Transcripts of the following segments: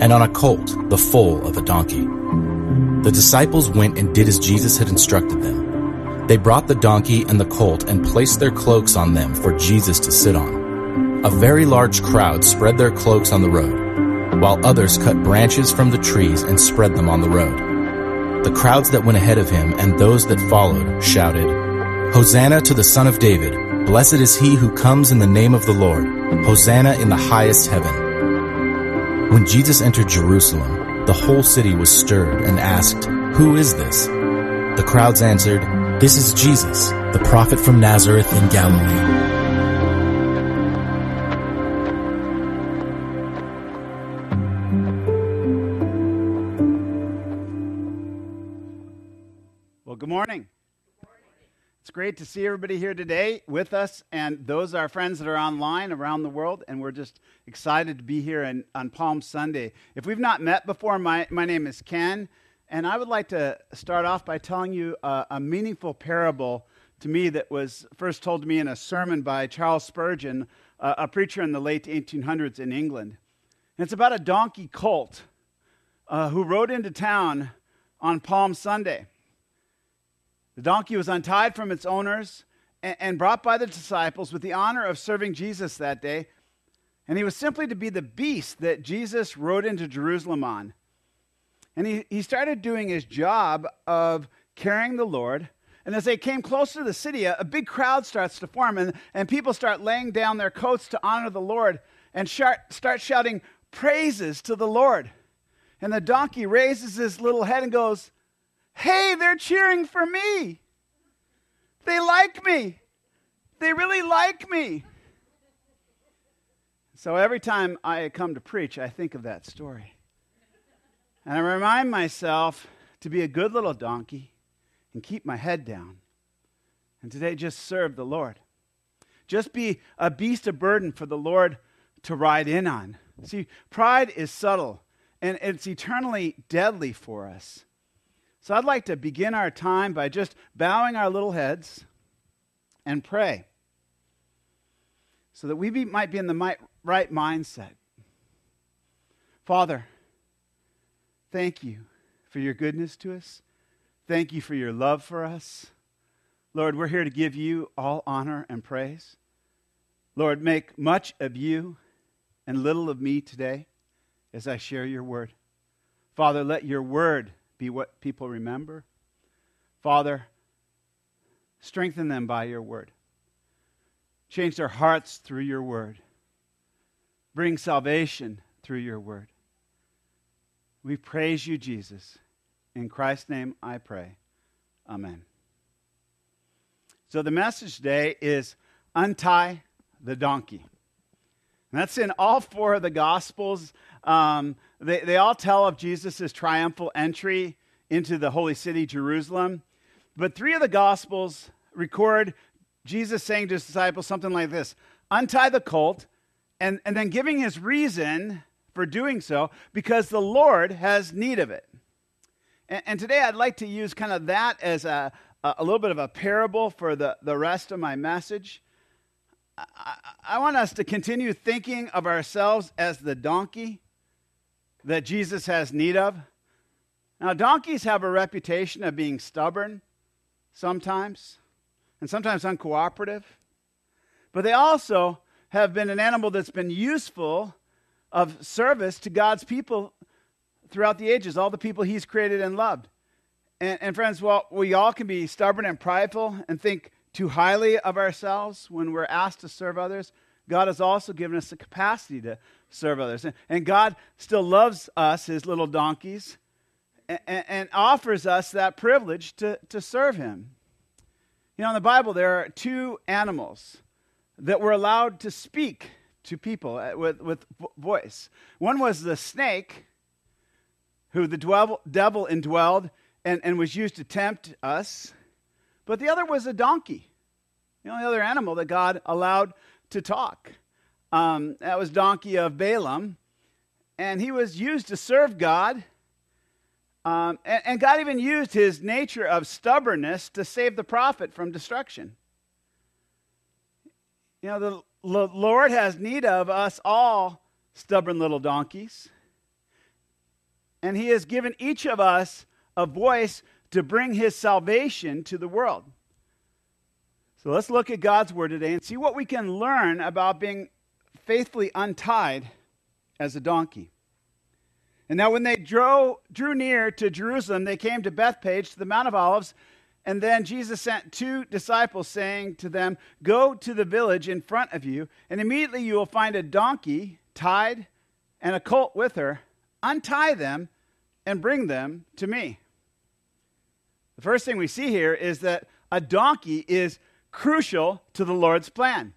and on a colt, the foal of a donkey. The disciples went and did as Jesus had instructed them. They brought the donkey and the colt and placed their cloaks on them for Jesus to sit on. A very large crowd spread their cloaks on the road, while others cut branches from the trees and spread them on the road. The crowds that went ahead of him and those that followed shouted, Hosanna to the Son of David! Blessed is he who comes in the name of the Lord! Hosanna in the highest heaven! When Jesus entered Jerusalem, the whole city was stirred and asked, Who is this? The crowds answered, This is Jesus, the prophet from Nazareth in Galilee. Well, good morning. It's great to see everybody here today with us, and those our friends that are online around the world, and we're just excited to be here in, on Palm Sunday. If we've not met before, my, my name is Ken, and I would like to start off by telling you a, a meaningful parable to me that was first told to me in a sermon by Charles Spurgeon, uh, a preacher in the late 1800s in England. And it's about a donkey colt uh, who rode into town on Palm Sunday. The donkey was untied from its owners and, brought by the disciples with the honor of serving Jesus that day. And he was simply to be the beast that Jesus rode into Jerusalem on. And he, he started doing his job of carrying the Lord. And as they came closer to the city, a, a big crowd starts to form, and, and people start laying down their coats to honor the Lord and start, start shouting praises to the Lord. And the donkey raises his little head and goes, Hey, they're cheering for me. They like me. They really like me. So every time I come to preach, I think of that story. And I remind myself to be a good little donkey and keep my head down. And today, just serve the Lord. Just be a beast of burden for the Lord to ride in on. See, pride is subtle and it's eternally deadly for us. So I'd like to begin our time by just bowing our little heads and pray so that we be, might be in the right mindset. Father, thank you for your goodness to us. Thank you for your love for us. Lord, we're here to give you all honor and praise. Lord, make much of you and little of me today as I share your word. Father, let your word be what people remember. Father, strengthen them by your word. Change their hearts through your word. Bring salvation through your word. We praise you, Jesus. In Christ's name I pray. Amen. So the message today is untie the donkey. And that's in all four of the Gospels. Um, they, they all tell of Jesus' triumphal entry into the holy city, Jerusalem. But three of the Gospels record Jesus saying to his disciples something like this Untie the colt, and, and then giving his reason for doing so, because the Lord has need of it. And, and today I'd like to use kind of that as a, a little bit of a parable for the, the rest of my message. I, I want us to continue thinking of ourselves as the donkey that Jesus has need of. Now, donkeys have a reputation of being stubborn sometimes, and sometimes uncooperative, but they also have been an animal that's been useful of service to God's people throughout the ages, all the people He's created and loved. And, and friends, while we all can be stubborn and prideful and think too highly of ourselves when we're asked to serve others, God has also given us the capacity to serve others. And, God still loves us, his little donkeys, and, and, offers us that privilege to, to serve him. You know, in the Bible, there are two animals that were allowed to speak to people uh, with, with voice. One was the snake, who the devil indwelled and, and was used to tempt us, but the other was a donkey, the only other animal that God allowed to talk. Um, that was donkey of Balaam, and he was used to serve God. Um, and, and God even used his nature of stubbornness to save the prophet from destruction. You know, the Lord has need of us all stubborn little donkeys. And he has given each of us a voice to bring his salvation to the world. So let's look at God's word today and see what we can learn about being faithfully untied as a donkey. And now, when they drew, drew near to Jerusalem, they came to Bethphage, to the Mount of Olives. And then Jesus sent two disciples, saying to them, Go to the village in front of you, and immediately you will find a donkey tied and a colt with her. Untie them and bring them to me. The first thing we see here is that a donkey is crucial to the Lord's plan.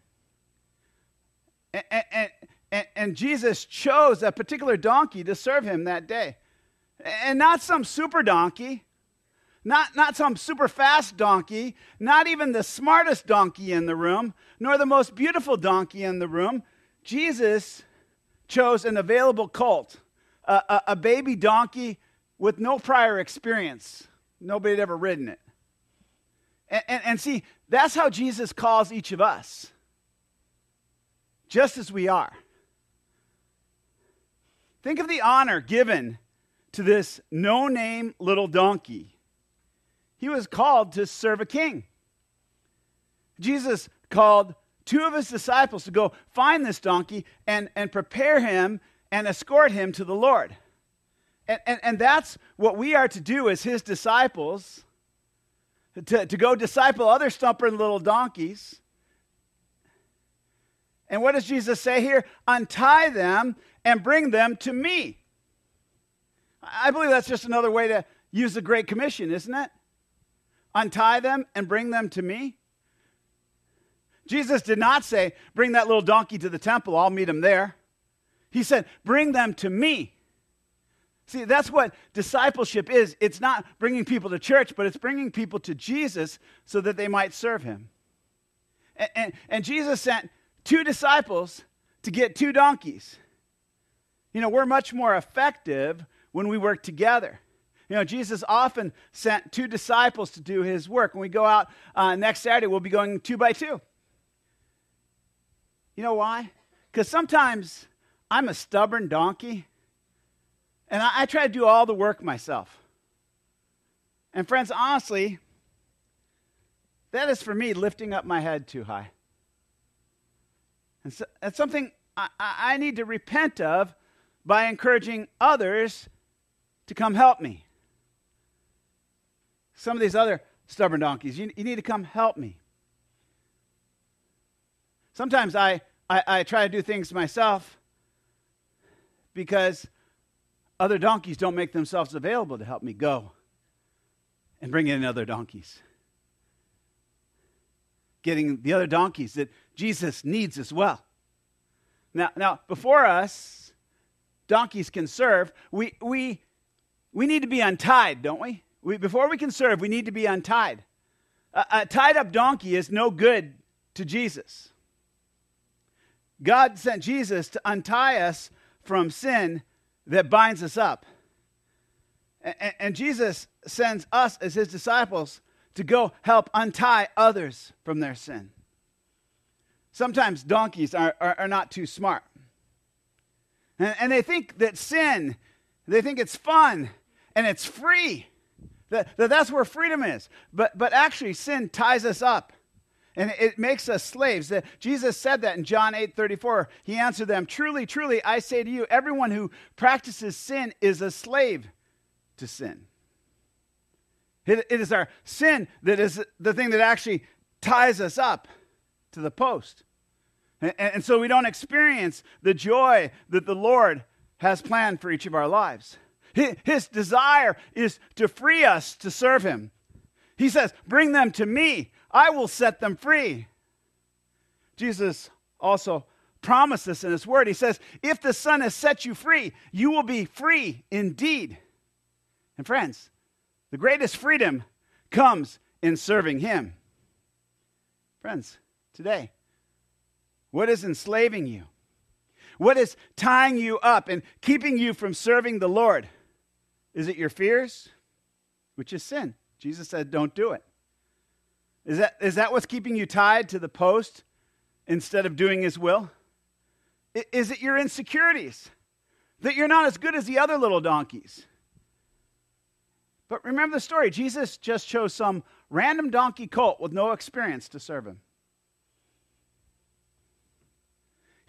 And, and, and, Jesus chose a particular donkey to serve him that day. And not some super donkey, not, not some super fast donkey, not even the smartest donkey in the room, nor the most beautiful donkey in the room. Jesus chose an available colt, a, a, a baby donkey with no prior experience. Nobody had ever ridden it. And, and, and, see, that's how Jesus calls each of us, just as we are. Think of the honor given to this no name little donkey. He was called to serve a king. Jesus called two of his disciples to go find this donkey and, and prepare him and escort him to the Lord. And, and, and that's what we are to do as his disciples to, to go disciple other stubborn little donkeys. And what does Jesus say here? Untie them and bring them to me. I believe that's just another way to use the Great Commission, isn't it? Untie them and bring them to me. Jesus did not say, Bring that little donkey to the temple, I'll meet him there. He said, Bring them to me. See, that's what discipleship is. It's not bringing people to church, but it's bringing people to Jesus so that they might serve him. And, and, and Jesus sent two disciples to get two donkeys. You know, we're much more effective when we work together. You know, Jesus often sent two disciples to do his work. When we go out uh, next Saturday, we'll be going two by two. You know why? Because sometimes I'm a stubborn donkey and I, I try to do all the work myself. And friends, honestly, that is for me lifting up my head too high. And so, that's something I, I need to repent of by encouraging others to come help me. Some of these other stubborn donkeys, you, you need to come help me. Sometimes I, I, I try to do things myself because other donkeys don't make themselves available to help me go and bring in other donkeys. Getting the other donkeys that Jesus needs as well. Now, now before us, donkeys can serve. We, we, we need to be untied, don't we? we? Before we can serve, we need to be untied. A, a tied up donkey is no good to Jesus. God sent Jesus to untie us from sin that binds us up. And, and, Jesus sends us as his disciples to go help untie others from their sin. Sometimes donkeys are, are, are not too smart. And, and they think that sin, they think it's fun and it's free. That, that that's where freedom is. But, but actually, sin ties us up. And it makes us slaves. Jesus said that in John 8 34. He answered them, Truly, truly, I say to you, everyone who practices sin is a slave to sin. It, it is our sin that is the thing that actually ties us up to the post. And, and so we don't experience the joy that the Lord has planned for each of our lives. His desire is to free us to serve Him. He says, Bring them to me. I will set them free. Jesus also promised in his word. He says, If the Son has set you free, you will be free indeed. And friends, the greatest freedom comes in serving Him. Friends, today, what is enslaving you? What is tying you up and keeping you from serving the Lord? Is it your fears, which is sin? Jesus said, don't do it. Is that, is that what's keeping you tied to the post instead of doing His will? Is it your insecurities that you're not as good as the other little donkeys? But remember the story Jesus just chose some random donkey colt with no experience to serve him.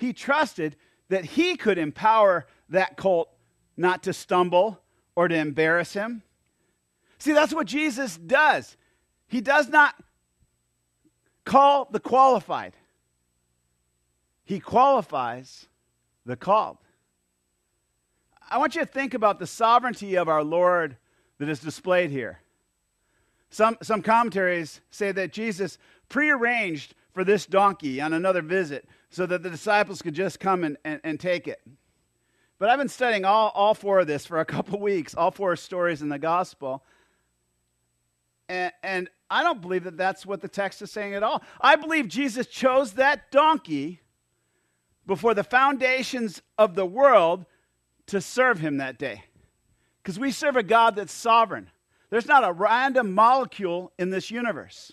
He trusted that he could empower that colt not to stumble or to embarrass him. See, that's what Jesus does. He does not call the qualified, he qualifies the called. I want you to think about the sovereignty of our Lord that is displayed here. Some, some commentaries say that Jesus prearranged for this donkey on another visit so that the disciples could just come and, and, and take it. But I've been studying all, all four of this for a couple weeks, all four stories in the gospel. And, and I don't believe that that's what the text is saying at all. I believe Jesus chose that donkey before the foundations of the world to serve him that day. Because we serve a God that's sovereign. There's not a random molecule in this universe.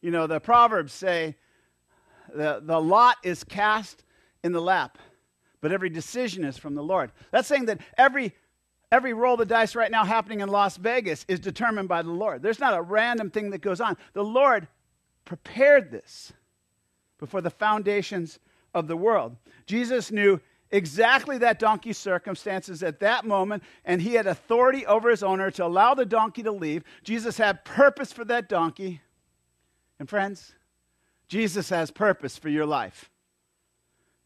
You know, the Proverbs say the, the lot is cast in the lap, but every decision is from the Lord. That's saying that every every roll of the dice right now happening in Las Vegas is determined by the Lord. There's not a random thing that goes on. The Lord prepared this before the foundations of the world. Jesus knew exactly that donkey's circumstances at that moment, and he had authority over his owner to allow the donkey to leave. Jesus had purpose for that donkey. And friends, Jesus has purpose for your life.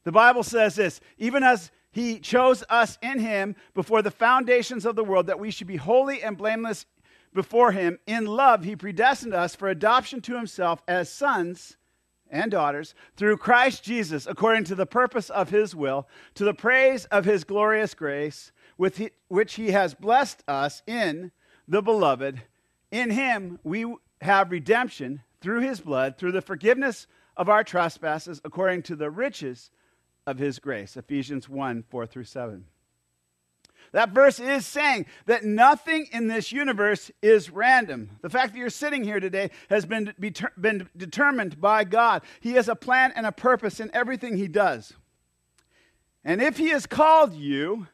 The Bible says this even as he chose us in him before the foundations of the world, that we should be holy and blameless before him. In love, he predestined us for adoption to himself as sons and daughters through Christ Jesus, according to the purpose of his will, to the praise of his glorious grace, with which he has blessed us in the beloved. In him we have redemption through his blood, through the forgiveness of our trespasses, according to the riches of his grace. Ephesians 1 4 through 7. That verse is saying that nothing in this universe is random. The fact that you're sitting here today has been, been determined by God. He has a plan and a purpose in everything He does. And if He has called you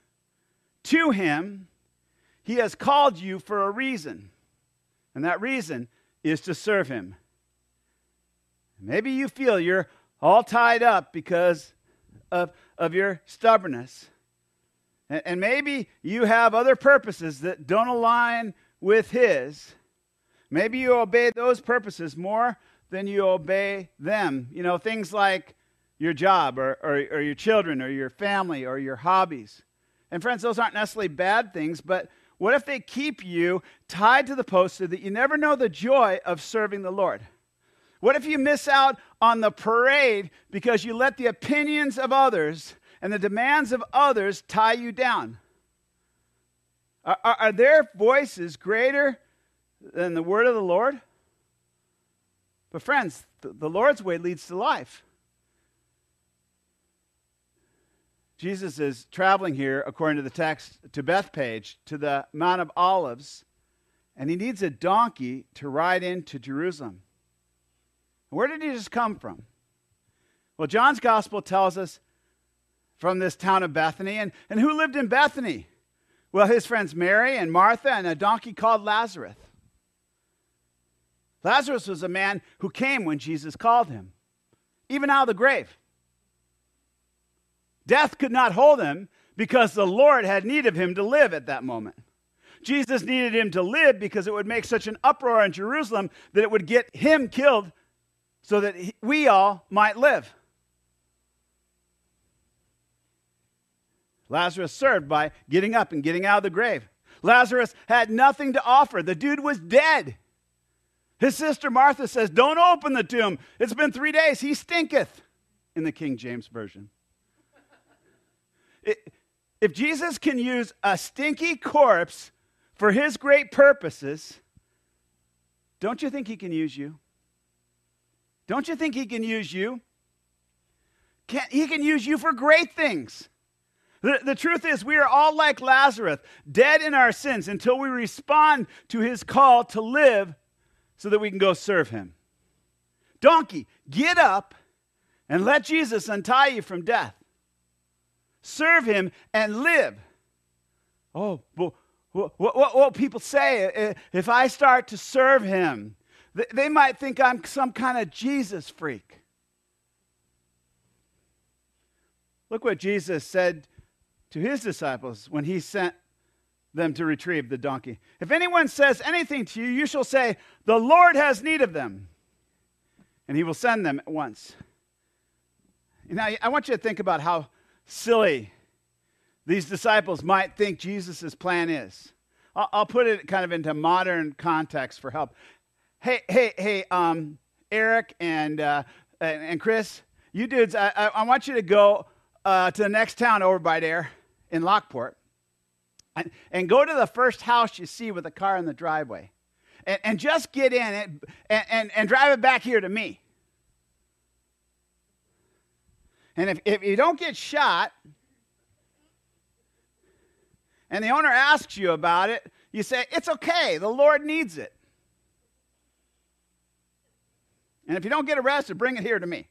to Him, He has called you for a reason. And that reason is to serve Him. Maybe you feel you're all tied up because of, of your stubbornness. And, and maybe you have other purposes that don't align with His. Maybe you obey those purposes more than you obey them. You know, things like your job or, or, or, your children or your family or your hobbies. And friends, those aren't necessarily bad things, but what if they keep you tied to the post so that you never know the joy of serving the Lord? What if you miss out on the parade because you let the opinions of others and the demands of others tie you down? Are, are, are their voices greater than the word of the Lord? But, friends, the, the Lord's way leads to life. Jesus is traveling here, according to the text, to Bethphage, to the Mount of Olives, and he needs a donkey to ride into Jerusalem. Where did he just come from? Well, John's gospel tells us from this town of Bethany. And, and who lived in Bethany? Well, his friends Mary and Martha and a donkey called Lazarus. Lazarus was a man who came when Jesus called him, even out of the grave. Death could not hold him because the Lord had need of him to live at that moment. Jesus needed him to live because it would make such an uproar in Jerusalem that it would get him killed so that we all might live. Lazarus served by getting up and getting out of the grave. Lazarus had nothing to offer. The dude was dead. His sister Martha says, Don't open the tomb. It's been three days. He stinketh, in the King James Version. It, if Jesus can use a stinky corpse for his great purposes, don't you think he can use you? Don't you think he can use you? Can, he can use you for great things. The, the truth is, we are all like Lazarus, dead in our sins until we respond to his call to live so that we can go serve him. Donkey, get up and let Jesus untie you from death. Serve him and live. Oh, well, what, what, what people say if I start to serve him, they might think I'm some kind of Jesus freak. Look what Jesus said to his disciples when he sent them to retrieve the donkey. If anyone says anything to you, you shall say, The Lord has need of them, and he will send them at once. Now, I want you to think about how silly these disciples might think Jesus' plan is. I'll, put it kind of into modern context for help. Hey, hey, hey, um, Eric and, uh, and Chris, you dudes, I, I want you to go uh, to the next town over by there in Lockport and, and go to the first house you see with a car in the driveway and, and just get in it and, and, and drive it back here to me. And if, if you don't get shot and the owner asks you about it, you say, It's okay, the Lord needs it. And if you don't get arrested, bring it here to me.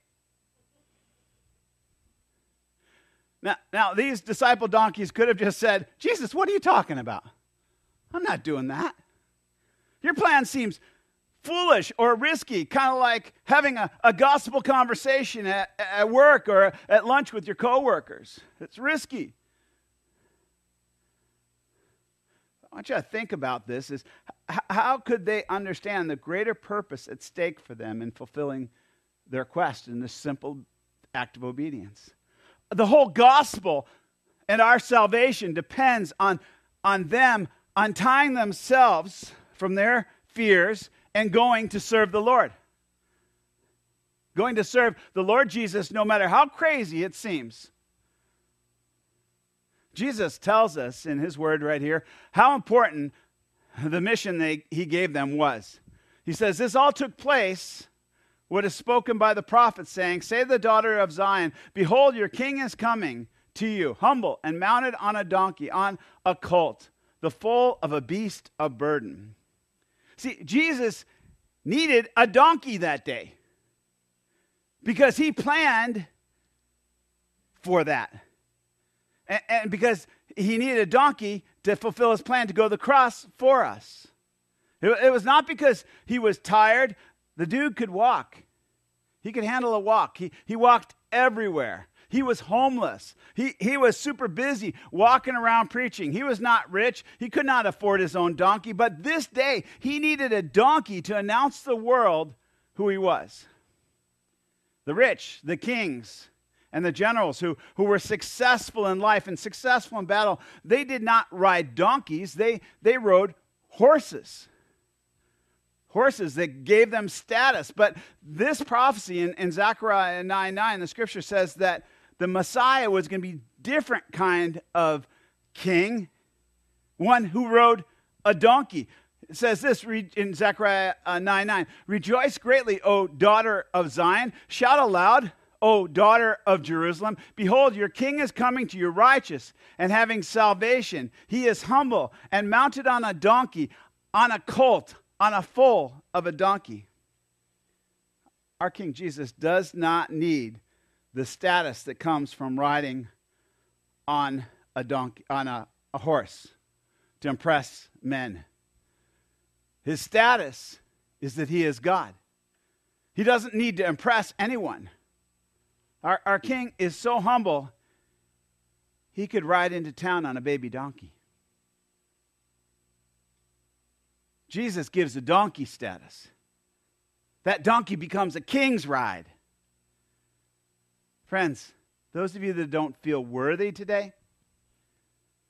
Now, now, these disciple donkeys could have just said, Jesus, what are you talking about? I'm not doing that. Your plan seems foolish or risky, kind of like having a, a gospel conversation at, at work or at lunch with your coworkers. It's risky. I want you to think about this is how could they understand the greater purpose at stake for them in fulfilling their quest in this simple act of obedience? the whole gospel and our salvation depends on, on them untying themselves from their fears and going to serve the Lord. Going to serve the Lord Jesus no matter how crazy it seems. Jesus tells us in his word right here how important the mission they, he gave them was. He says, This all took place what is spoken by the prophet, saying, Say the daughter of Zion, Behold, your king is coming to you, humble and mounted on a donkey, on a colt, the foal of a beast of burden. See, Jesus needed a donkey that day because he planned for that. And, and, because he needed a donkey to fulfill his plan to go to the cross for us. It, it was not because he was tired, the dude could walk. He could handle a walk. He, he walked everywhere. He was homeless. He, he was super busy walking around preaching. He was not rich. He could not afford his own donkey. But this day, he needed a donkey to announce the world who he was. The rich, the kings, and the generals who, who were successful in life and successful in battle, they did not ride donkeys, they, they rode horses horses that gave them status. But this prophecy in, in Zechariah 9 9, the scripture says that the Messiah was going to be different kind of king, one who rode a donkey. It says this in Zechariah uh, 9 9 Rejoice greatly, O daughter of Zion. Shout aloud, O daughter of Jerusalem. Behold, your king is coming to you, righteous and having salvation. He is humble and mounted on a donkey, on a colt, on a foal of a donkey. Our King Jesus does not need the status that comes from riding on a donkey on a, a horse to impress men. His status is that he is God. He doesn't need to impress anyone. Our, our king is so humble, he could ride into town on a baby donkey. Jesus gives a donkey status. That donkey becomes a king's ride. Friends, those of you that don't feel worthy today,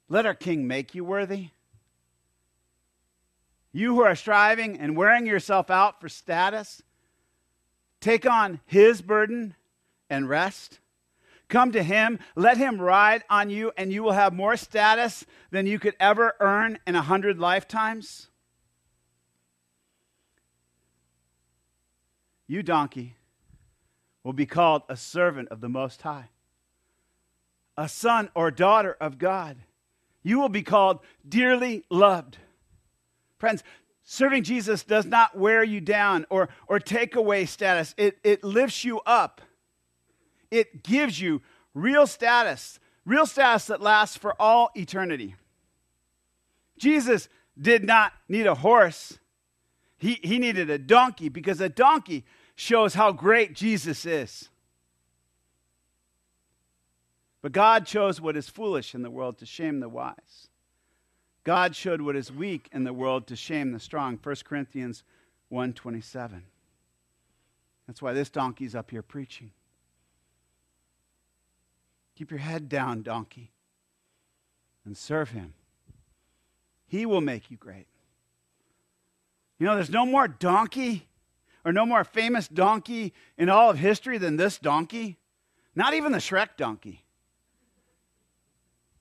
let our king make you worthy. You who are striving and wearing yourself out for status, take on his burden and rest. Come to him, let him ride on you, and you will have more status than you could ever earn in a hundred lifetimes. You, donkey, will be called a servant of the Most High, a son or daughter of God. You will be called dearly loved. Friends, serving Jesus does not wear you down or, or take away status, it, it lifts you up. It gives you real status, real status that lasts for all eternity. Jesus did not need a horse, he, he needed a donkey because a donkey shows how great Jesus is. But God chose what is foolish in the world to shame the wise. God showed what is weak in the world to shame the strong. 1 Corinthians 1:27. That's why this donkey's up here preaching. Keep your head down, donkey, and serve him. He will make you great. You know, there's no more donkey or no more famous donkey in all of history than this donkey. Not even the Shrek donkey.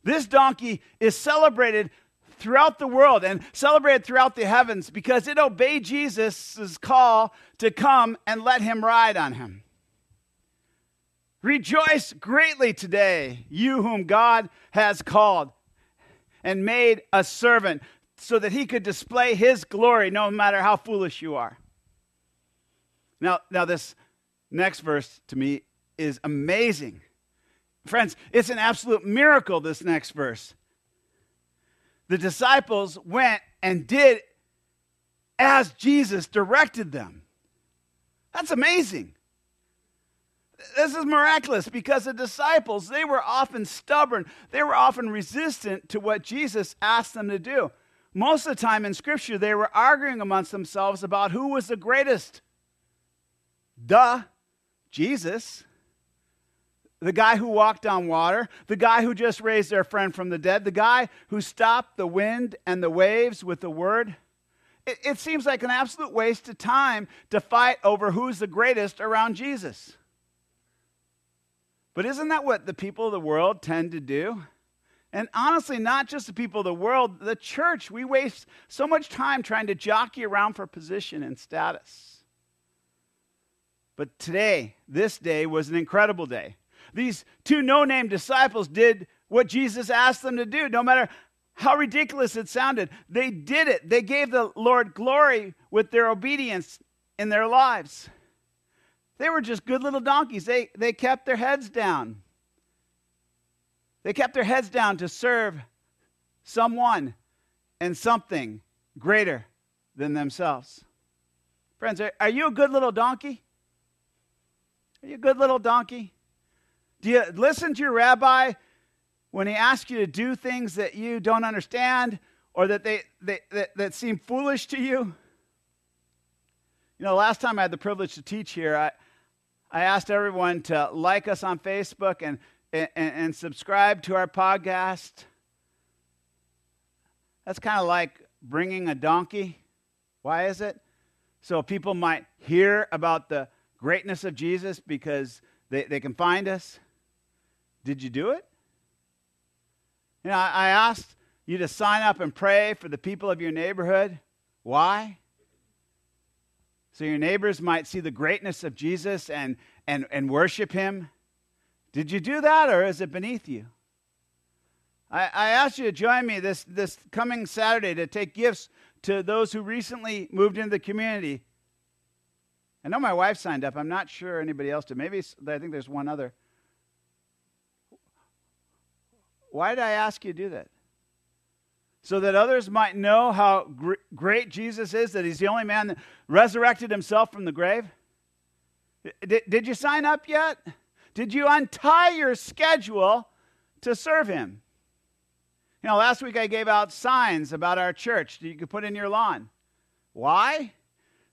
This donkey is celebrated throughout the world and celebrated throughout the heavens because it obeyed Jesus' call to come and let him ride on him. Rejoice greatly today, you whom God has called and made a servant so that he could display his glory no matter how foolish you are. Now, now this next verse to me is amazing. Friends, it's an absolute miracle, this next verse. The disciples went and did as Jesus directed them. That's amazing this is miraculous because the disciples, they were often stubborn. They were often resistant to what Jesus asked them to do. Most of the time in Scripture, they were arguing amongst themselves about who was the greatest. Duh, Jesus. The guy who walked on water, the guy who just raised their friend from the dead, the guy who stopped the wind and the waves with the word. It, it seems like an absolute waste of time to fight over who's the greatest around Jesus. But isn't that what the people of the world tend to do? And honestly, not just the people of the world, the church, we waste so much time trying to jockey around for position and status. But today, this day, was an incredible day. These two no name disciples did what Jesus asked them to do, no matter how ridiculous it sounded. They did it. They gave the Lord glory with their obedience in their lives. They were just good little donkeys. They, they kept their heads down. They kept their heads down to serve someone and something greater than themselves. Friends, are, are you a good little donkey? Are you a good little donkey? Do you listen to your rabbi when he asks you to do things that you don't understand or that, they, they that, that seem foolish to you? You know, last time I had the privilege to teach here, I, I asked everyone to like us on Facebook and, and, and subscribe to our podcast. That's kind of like bringing a donkey. Why is it? So people might hear about the greatness of Jesus because they, they can find us. Did you do it? You know, I, I asked you to sign up and pray for the people of your neighborhood. Why? So your neighbors might see the greatness of Jesus and, and, and worship him? Did you do that or is it beneath you? I, I asked you to join me this, this coming Saturday to take gifts to those who recently moved into the community. I know my wife signed up. I'm not sure anybody else did. Maybe I think there's one other. Why did I ask you to do that? So that others might know how gr- great Jesus is, that he's the only man that resurrected himself from the grave? D- did you sign up yet? Did you untie your schedule to serve him? You know, last week I gave out signs about our church that you could put in your lawn. Why?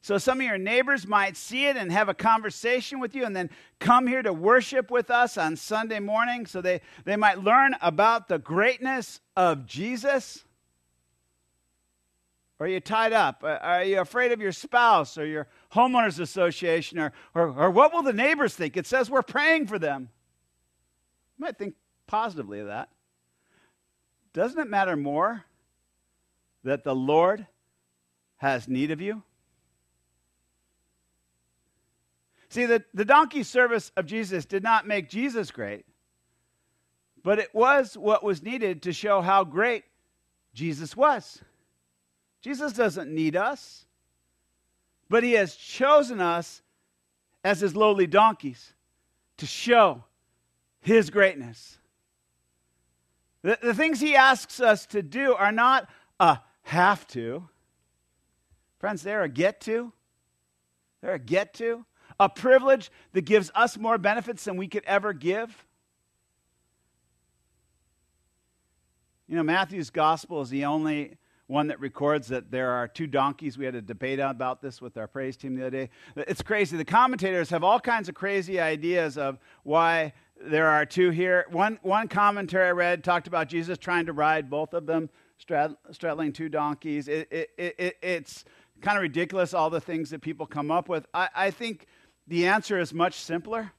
So some of your neighbors might see it and have a conversation with you and then come here to worship with us on Sunday morning so they, they might learn about the greatness of Jesus. Are you tied up? Uh, are you afraid of your spouse or your homeowners association? Or, or, or what will the neighbors think? It says we're praying for them. You might think positively of that. Doesn't it matter more that the Lord has need of you? See, the, the donkey service of Jesus did not make Jesus great, but it was what was needed to show how great Jesus was. Jesus doesn't need us, but he has chosen us as his lowly donkeys to show his greatness. The, the things he asks us to do are not a have to. Friends, they're a get to. They're a get to a privilege that gives us more benefits than we could ever give? You know, Matthew's gospel is the only one that records that there are two donkeys. We had a debate about this with our praise team the other day. It's crazy. The commentators have all kinds of crazy ideas of why there are two here. One, one commentary I read talked about Jesus trying to ride both of them, straddling two donkeys. It, it, it, it's kind of ridiculous, all the things that people come up with. I, I think the answer is much simpler.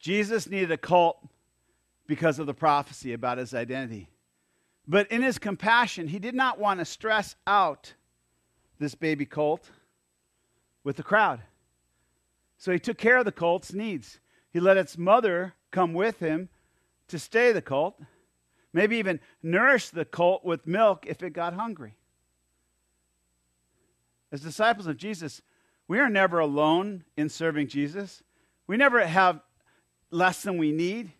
Jesus needed a cult because of the prophecy about his identity. But in his compassion, he did not want to stress out this baby colt with the crowd. So he took care of the colt's needs. He let its mother come with him to stay the colt, maybe even nourish the colt with milk if it got hungry. As disciples of Jesus, we are never alone in serving Jesus. We never have less than we need.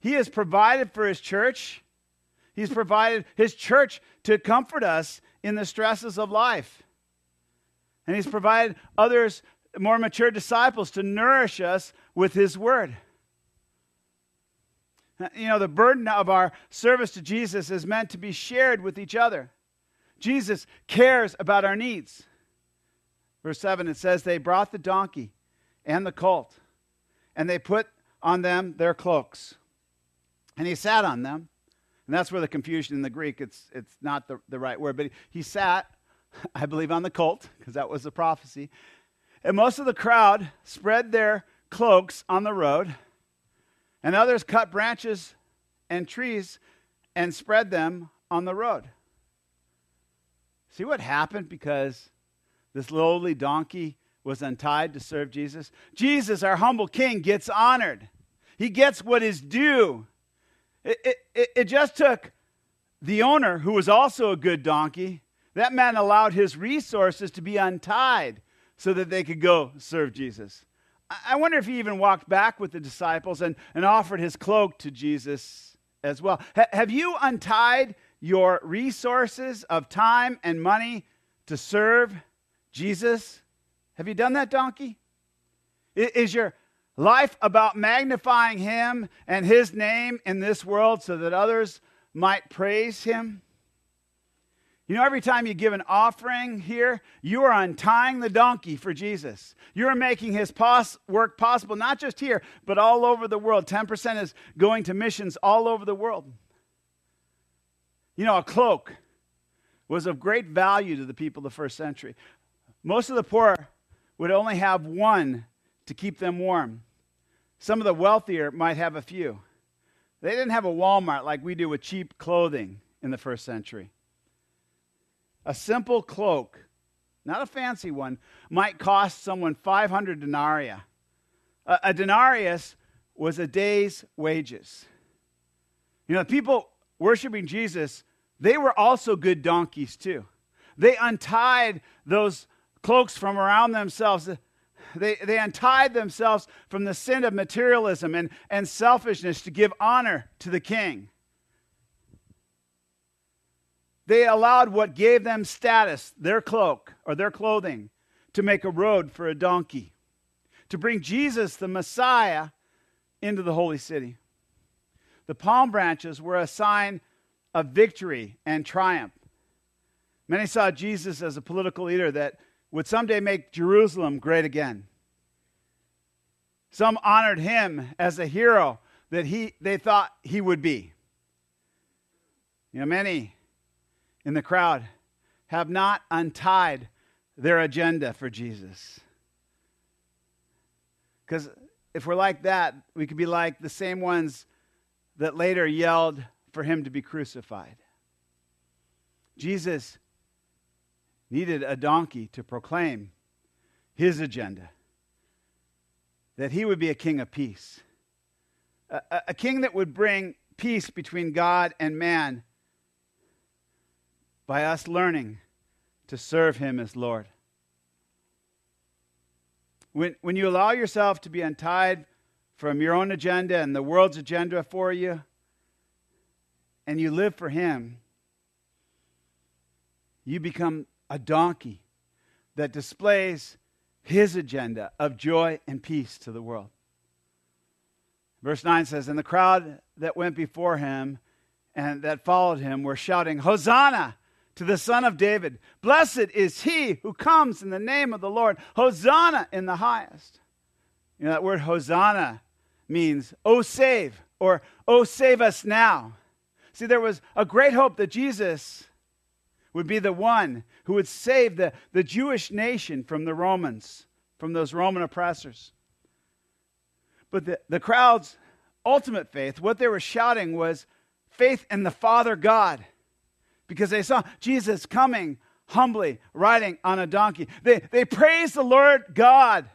He has provided for his church. He's provided his church to comfort us in the stresses of life. And he's provided others, more mature disciples, to nourish us with his word. You know, the burden of our service to Jesus is meant to be shared with each other. Jesus cares about our needs. Verse 7, it says, They brought the donkey and the colt, and they put on them their cloaks. And he sat on them. And that's where the confusion in the Greek, it's, it's not the, the right word, but he sat, I believe, on the colt, because that was the prophecy. And most of the crowd spread their cloaks on the road, and others cut branches and trees and spread them on the road. See what happened because this lowly donkey was untied to serve Jesus. Jesus, our humble king, gets honored. He gets what is due. It, it, it just took the owner, who was also a good donkey, that man allowed his resources to be untied so that they could go serve Jesus. I wonder if he even walked back with the disciples and, and offered his cloak to Jesus as well. H- have you untied your resources of time and money to serve Jesus, have you done that, donkey? Is your life about magnifying him and his name in this world so that others might praise him? You know, every time you give an offering here, you are untying the donkey for Jesus. You are making his pos- work possible, not just here, but all over the world. 10% is going to missions all over the world. You know, a cloak was of great value to the people of the first century. Most of the poor would only have one to keep them warm. Some of the wealthier might have a few. They didn't have a Walmart like we do with cheap clothing in the first century. A simple cloak, not a fancy one, might cost someone 500 denarii. A, a denarius was a day's wages. You know, the people worshiping Jesus, they were also good donkeys too. They untied those cloaks from around themselves. They, they untied themselves from the sin of materialism and, and selfishness to give honor to the king. They allowed what gave them status, their cloak or their clothing, to make a road for a donkey, to bring Jesus, the Messiah, into the holy city. The palm branches were a sign of victory and triumph. Many saw Jesus as a political leader that would someday make Jerusalem great again. Some honored him as a hero that he, they thought he would be. You know, many in the crowd have not untied their agenda for Jesus. Because if we're like that, we could be like the same ones that later yelled for him to be crucified. Jesus needed a donkey to proclaim his agenda that he would be a king of peace, a, a, king that would bring peace between God and man by us learning to serve him as Lord. When, when you allow yourself to be untied from your own agenda and the world's agenda for you, and you live for him, you become a donkey that displays his agenda of joy and peace to the world. Verse 9 says, And the crowd that went before him and that followed him were shouting, Hosanna to the Son of David. Blessed is he who comes in the name of the Lord. Hosanna in the highest. You know, that word Hosanna means, Oh, save, or Oh, save us now. See, there was a great hope that Jesus would be the one who would save the, the Jewish nation from the Romans, from those Roman oppressors. But the, the crowd's ultimate faith, what they were shouting was faith in the Father God, because they saw Jesus coming humbly, riding on a donkey. They, they praised the Lord God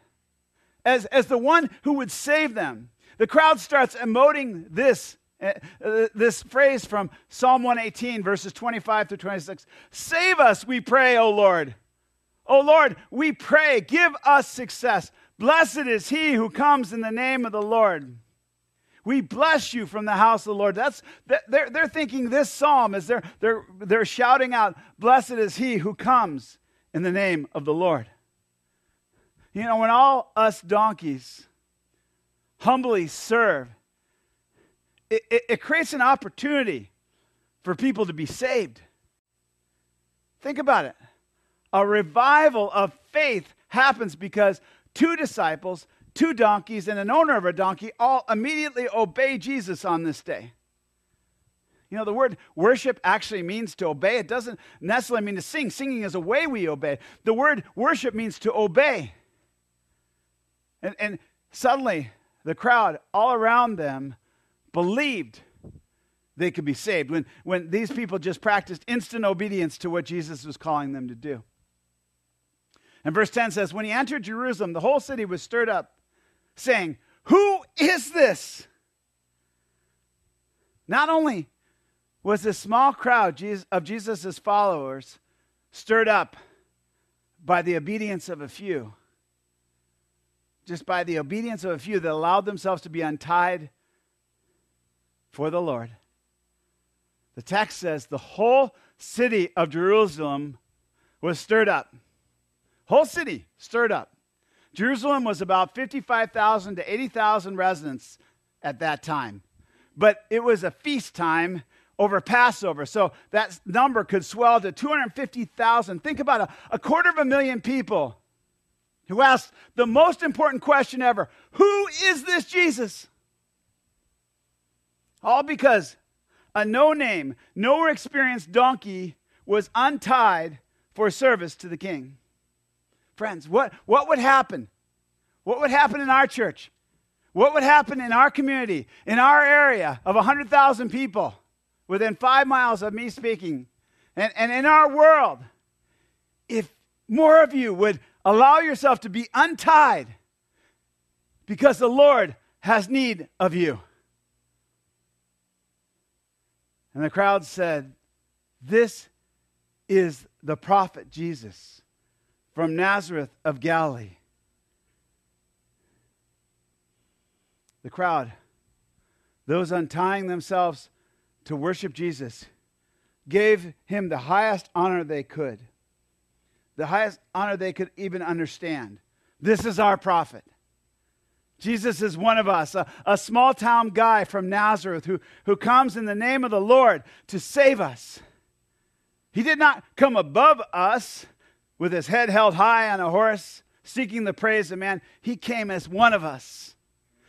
as, as the one who would save them. The crowd starts emoting this Eh, eh, this phrase from Psalm 118, verses 25 through 26 Save us, we pray, O Lord. O Lord, we pray, give us success. Blessed is he who comes in the name of the Lord. We bless you from the house of the Lord. That's they're, they're thinking this psalm is they're, they're, they're shouting out, Blessed is he who comes in the name of the Lord. You know, when all us donkeys humbly serve it, it, it creates an opportunity for people to be saved. Think about it. A revival of faith happens because two disciples, two donkeys, and an owner of a donkey all immediately obey Jesus on this day. You know, the word worship actually means to obey. It doesn't necessarily mean to sing. Singing is a way we obey. The word worship means to obey. And, and suddenly, the crowd all around them believed they could be saved, when, when these people just practiced instant obedience to what Jesus was calling them to do. And verse 10 says, When he entered Jerusalem, the whole city was stirred up, saying, Who is this? Not only was this small crowd of Jesus' followers stirred up by the obedience of a few, just by the obedience of a few that allowed themselves to be untied for the Lord. The text says the whole city of Jerusalem was stirred up. Whole city stirred up. Jerusalem was about 55,000 to 80,000 residents at that time. But it was a feast time over Passover. So that number could swell to 250,000. Think about a, a quarter of a million people who asked the most important question ever Who is this Jesus? All because a no name, no experienced donkey was untied for service to the king. Friends, what, what would happen? What would happen in our church? What would happen in our community, in our area of 100,000 people, within five miles of me speaking, and, and in our world, if more of you would allow yourself to be untied because the Lord has need of you? And the crowd said, This is the prophet Jesus from Nazareth of Galilee. The crowd, those untying themselves to worship Jesus, gave him the highest honor they could, the highest honor they could even understand. This is our prophet. Jesus is one of us, a, a small town guy from Nazareth who, who comes in the name of the Lord to save us. He did not come above us with his head held high on a horse, seeking the praise of man. He came as one of us.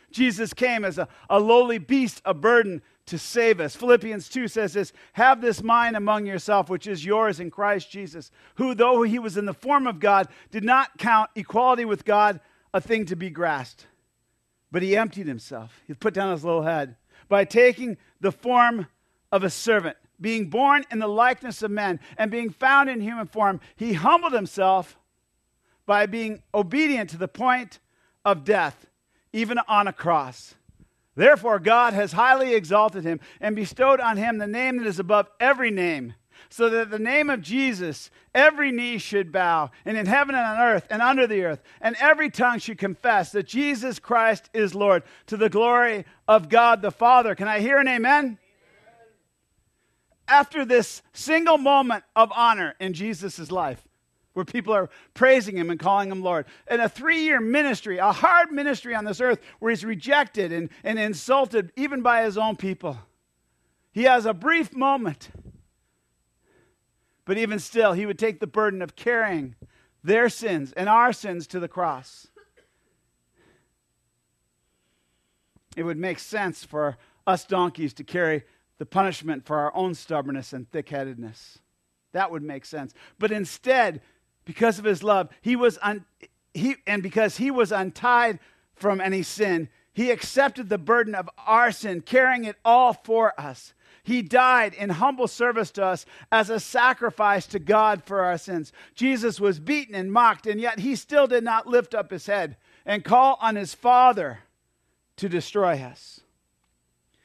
Jesus came as a, a lowly beast, a burden to save us. Philippians 2 says this Have this mind among yourself, which is yours in Christ Jesus, who, though he was in the form of God, did not count equality with God a thing to be grasped But he emptied himself. He put down his little head by taking the form of a servant, being born in the likeness of men, and being found in human form. He humbled himself by being obedient to the point of death, even on a cross. Therefore, God has highly exalted him and bestowed on him the name that is above every name, so that the name of Jesus every knee should bow, and in heaven and on earth and under the earth, and every tongue should confess that Jesus Christ is Lord, to the glory of God the Father. Can I hear an amen? amen. After this single moment of honor in Jesus' life, where people are praising him and calling him Lord. And a three year ministry, a hard ministry on this earth where he's rejected and, and insulted even by his own people. He has a brief moment. But even still, he would take the burden of carrying their sins and our sins to the cross. It would make sense for us donkeys to carry the punishment for our own stubbornness and thick headedness. That would make sense. But instead, because of his love, he was un, he and because he was untied from any sin, he accepted the burden of our sin, carrying it all for us. He died in humble service to us as a sacrifice to God for our sins. Jesus was beaten and mocked, and yet he still did not lift up his head and call on his Father to destroy us.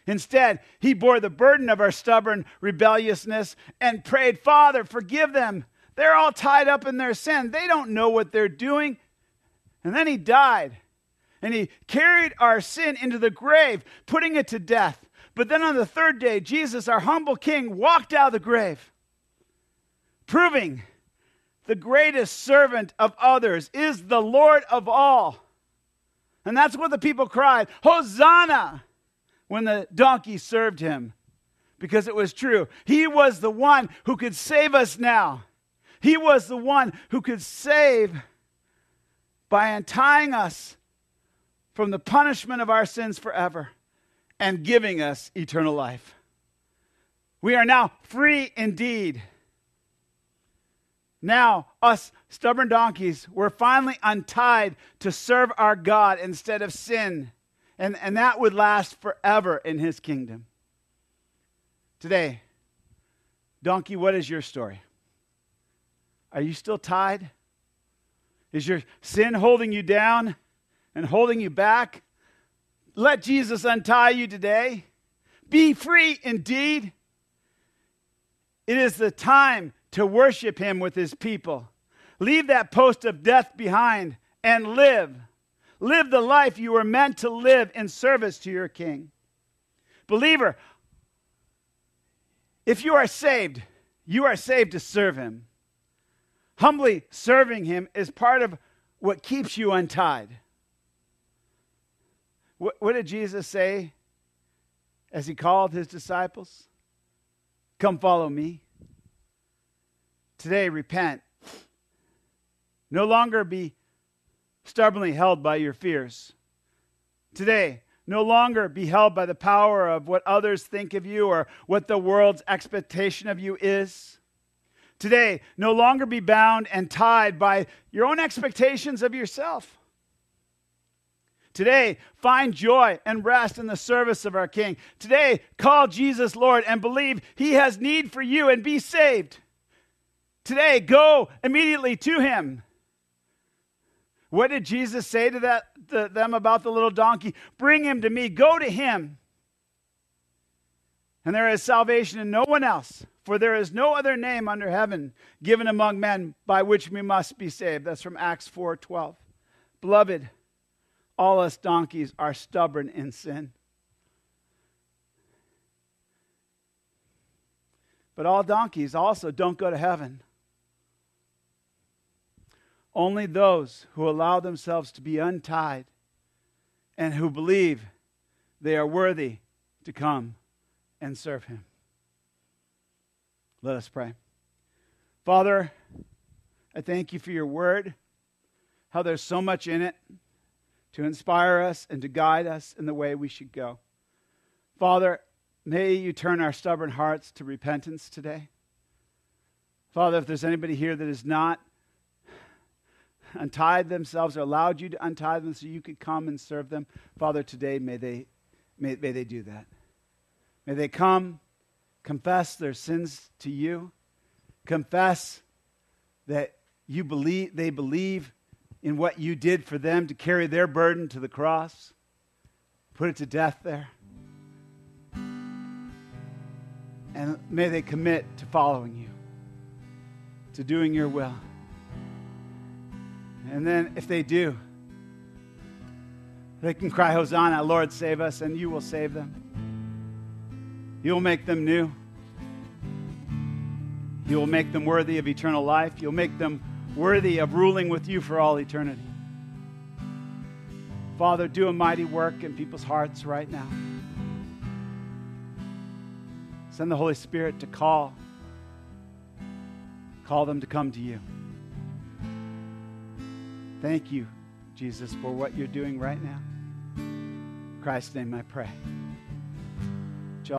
Instead, he bore the burden of our stubborn rebelliousness and prayed, Father, forgive them they're all tied up in their sin. They don't know what they're doing. And then he died. And he carried our sin into the grave, putting it to death. But then on the third day, Jesus, our humble king, walked out of the grave, proving the greatest servant of others is the Lord of all. And that's what the people cried Hosanna! when the donkey served him, because it was true. He was the one who could save us now. He was the one who could save by untying us from the punishment of our sins forever and giving us eternal life. We are now free indeed. Now, us stubborn donkeys, we're finally untied to serve our God instead of sin. And, and that would last forever in his kingdom. Today, donkey, what is your story? Are you still tied? Is your sin holding you down and holding you back? Let Jesus untie you today. Be free indeed. It is the time to worship him with his people. Leave that post of death behind and live. Live the life you were meant to live in service to your king. Believer, if you are saved, you are saved to serve him. Humbly serving Him is part of what keeps you untied. What, what did Jesus say as He called His disciples? Come follow me. Today, repent. No longer be stubbornly held by your fears. Today, no longer be held by the power of what others think of you or what the world's expectation of you is today no longer be bound and tied by your own expectations of yourself. Today, find joy and rest in the service of our King. Today, call Jesus Lord and believe He has need for you and be saved. Today, go immediately to Him. What did Jesus say to, that, to them about the little donkey? Bring him to me. Go to him. And there is salvation in no one else, for there is no other name under heaven given among men by which we must be saved. That's from Acts 4:12. Beloved, all us donkeys are stubborn in sin. But all donkeys also don't go to heaven. Only those who allow themselves to be untied and who believe they are worthy to come and serve him. Let us pray. Father, I thank you for your word, how there's so much in it to inspire us and to guide us in the way we should go. Father, may you turn our stubborn hearts to repentance today. Father, if there's anybody here that is not untied themselves or allowed you to untie them so you could come and serve them. Father, today may they, may, may they do that. May they come, confess their sins to you, confess that you believe, they believe in what you did for them to carry their burden to the cross, put it to death there. And may they commit to following you, to doing your will. And then if they do, they can cry, Hosanna, Lord, save us, and you will save them. You will make them new. You will make them worthy of eternal life. You'll make them worthy of ruling with you for all eternity. Father, do a mighty work in people's hearts right now. Send the Holy Spirit to call. Call them to come to you. Thank you, Jesus, for what you're doing right now. In Christ's name I pray.